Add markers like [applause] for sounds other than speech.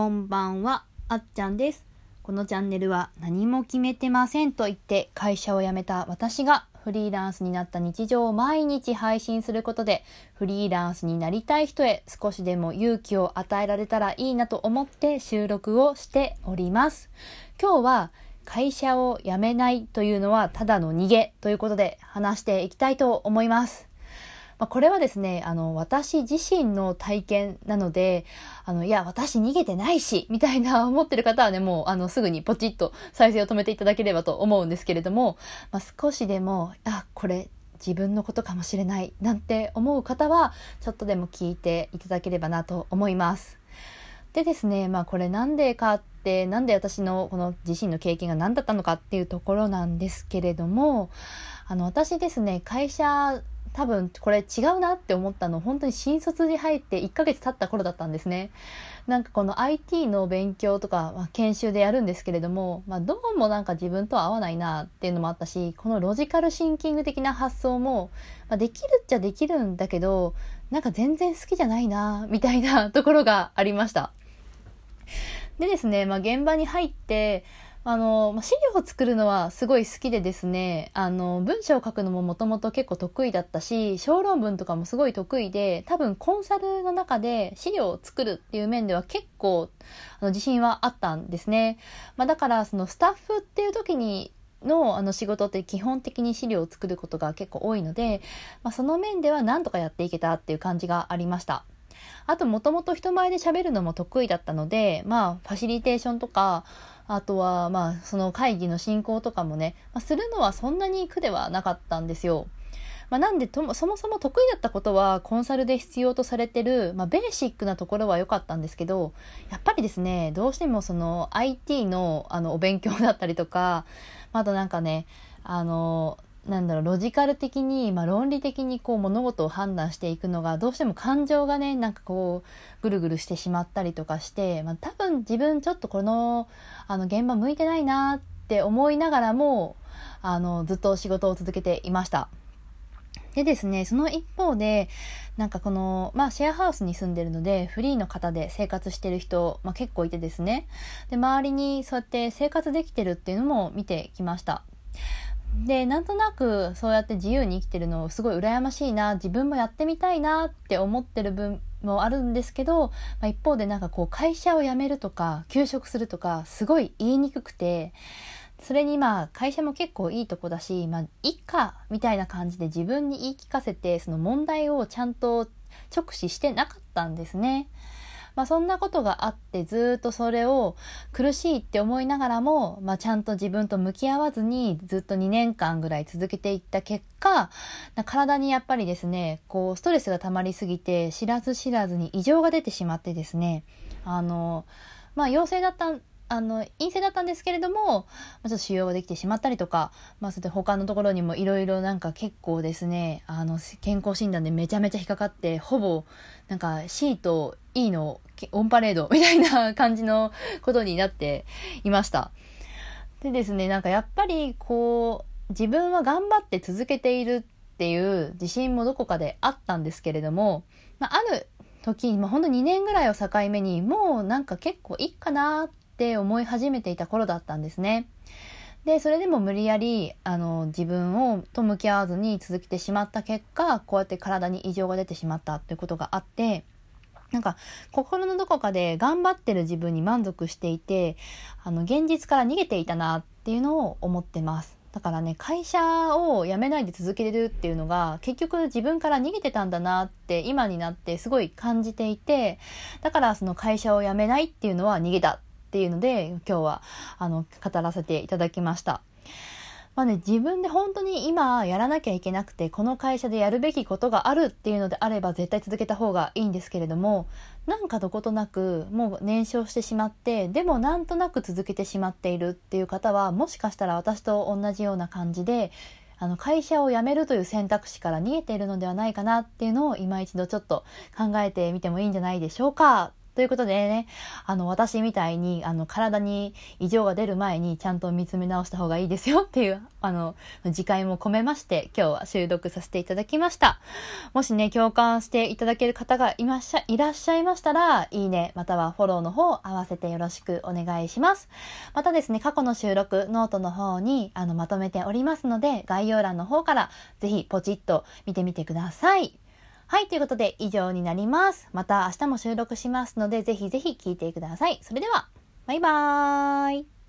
こんばんは、あっちゃんです。このチャンネルは何も決めてませんと言って会社を辞めた私がフリーランスになった日常を毎日配信することでフリーランスになりたい人へ少しでも勇気を与えられたらいいなと思って収録をしております。今日は会社を辞めないというのはただの逃げということで話していきたいと思います。まあ、これはですね、あの、私自身の体験なので、あの、いや、私逃げてないし、みたいな [laughs] 思ってる方はね、もう、あの、すぐにポチッと再生を止めていただければと思うんですけれども、まあ、少しでも、あ、これ、自分のことかもしれない、なんて思う方は、ちょっとでも聞いていただければなと思います。でですね、まあ、これなんでかって、なんで私のこの自身の経験が何だったのかっていうところなんですけれども、あの、私ですね、会社、多分これ違うなって思ったの本当に新卒に入って1ヶ月経った頃だったんですね。なんかこの IT の勉強とか、まあ、研修でやるんですけれども、まあ、どうもなんか自分とは合わないなっていうのもあったしこのロジカルシンキング的な発想も、まあ、できるっちゃできるんだけどなんか全然好きじゃないなみたいなところがありました。でですね、まあ、現場に入ってあの、資料を作るのはすごい好きでですね、あの、文章を書くのももともと結構得意だったし、小論文とかもすごい得意で、多分コンサルの中で資料を作るっていう面では結構、あの、自信はあったんですね。まあ、だから、そのスタッフっていう時に、のあの仕事って基本的に資料を作ることが結構多いので、まあ、その面ではなんとかやっていけたっていう感じがありました。あと、もともと人前で喋るのも得意だったので、まあ、ファシリテーションとか、あとは、まあ、その会議の進行とかもね、まあ、するのはそんなに苦ではなかったんですよ。まあ、なんでとも、そもそも得意だったことは、コンサルで必要とされてる、まあ、ベーシックなところは良かったんですけど、やっぱりですね、どうしてもその IT のあのお勉強だったりとか、あとなんかね、あの、なんだろう、ロジカル的に、まあ、論理的にこう物事を判断していくのが、どうしても感情がね、なんかこう、ぐるぐるしてしまったりとかして、まあ、多分自分ちょっとこの、あの、現場向いてないなって思いながらも、あの、ずっと仕事を続けていました。でですね、その一方で、なんかこの、まあシェアハウスに住んでるので、フリーの方で生活してる人、まあ結構いてですね。で、周りにそうやって生活できてるっていうのも見てきました。で、なんとなくそうやって自由に生きてるのをすごい羨ましいな、自分もやってみたいなって思ってる分もあるんですけど、まあ、一方でなんかこう会社を辞めるとか休職するとかすごい言いにくくて、それにまあ会社も結構いいとこだし、まあいいかみたいな感じで自分に言い聞かせてその問題をちゃんと直視してなかったんですね。まあそんなことがあってずっとそれを苦しいって思いながらも、まあちゃんと自分と向き合わずにずっと2年間ぐらい続けていった結果、体にやっぱりですね、こうストレスが溜まりすぎて知らず知らずに異常が出てしまってですね、あの、まあ陽性だったあの、陰性だったんですけれども、まあ、ちょっと腫瘍ができてしまったりとか、まあ、それで他のところにもいろいろなんか結構ですね、あの、健康診断でめちゃめちゃ引っかかって、ほぼ、なんか C と E のオンパレード [laughs] みたいな感じのことになっていました。でですね、なんかやっぱりこう、自分は頑張って続けているっていう自信もどこかであったんですけれども、まあ、ある時、まあ、ほんと2年ぐらいを境目に、もうなんか結構いいかなってって思い始めていた頃だったんですね。で、それでも無理やり、あの、自分を、と向き合わずに続けてしまった結果、こうやって体に異常が出てしまったということがあって、なんか、心のどこかで頑張ってる自分に満足していて、あの、現実から逃げていたなっていうのを思ってます。だからね、会社を辞めないで続けれるっていうのが、結局自分から逃げてたんだなって今になってすごい感じていて、だからその会社を辞めないっていうのは逃げたっていうので今日はあの語らせていただきました。まあね、自分で本当に今やらなきゃいけなくてこの会社でやるべきことがあるっていうのであれば絶対続けた方がいいんですけれどもなんかどことなくもう燃焼してしまってでもなんとなく続けてしまっているっていう方はもしかしたら私と同じような感じであの会社を辞めるという選択肢から逃げているのではないかなっていうのを今一度ちょっと考えてみてもいいんじゃないでしょうかということでね、あの、私みたいに、あの、体に異常が出る前にちゃんと見つめ直した方がいいですよ [laughs] っていう、あの、次回も込めまして、今日は収録させていただきました。もしね、共感していただける方がいましゃ、いらっしゃいましたら、いいね、またはフォローの方合わせてよろしくお願いします。またですね、過去の収録、ノートの方に、あの、まとめておりますので、概要欄の方から、ぜひポチッと見てみてください。はい、ということで以上になります。また明日も収録しますので、ぜひぜひ聴いてください。それでは、バイバーイ。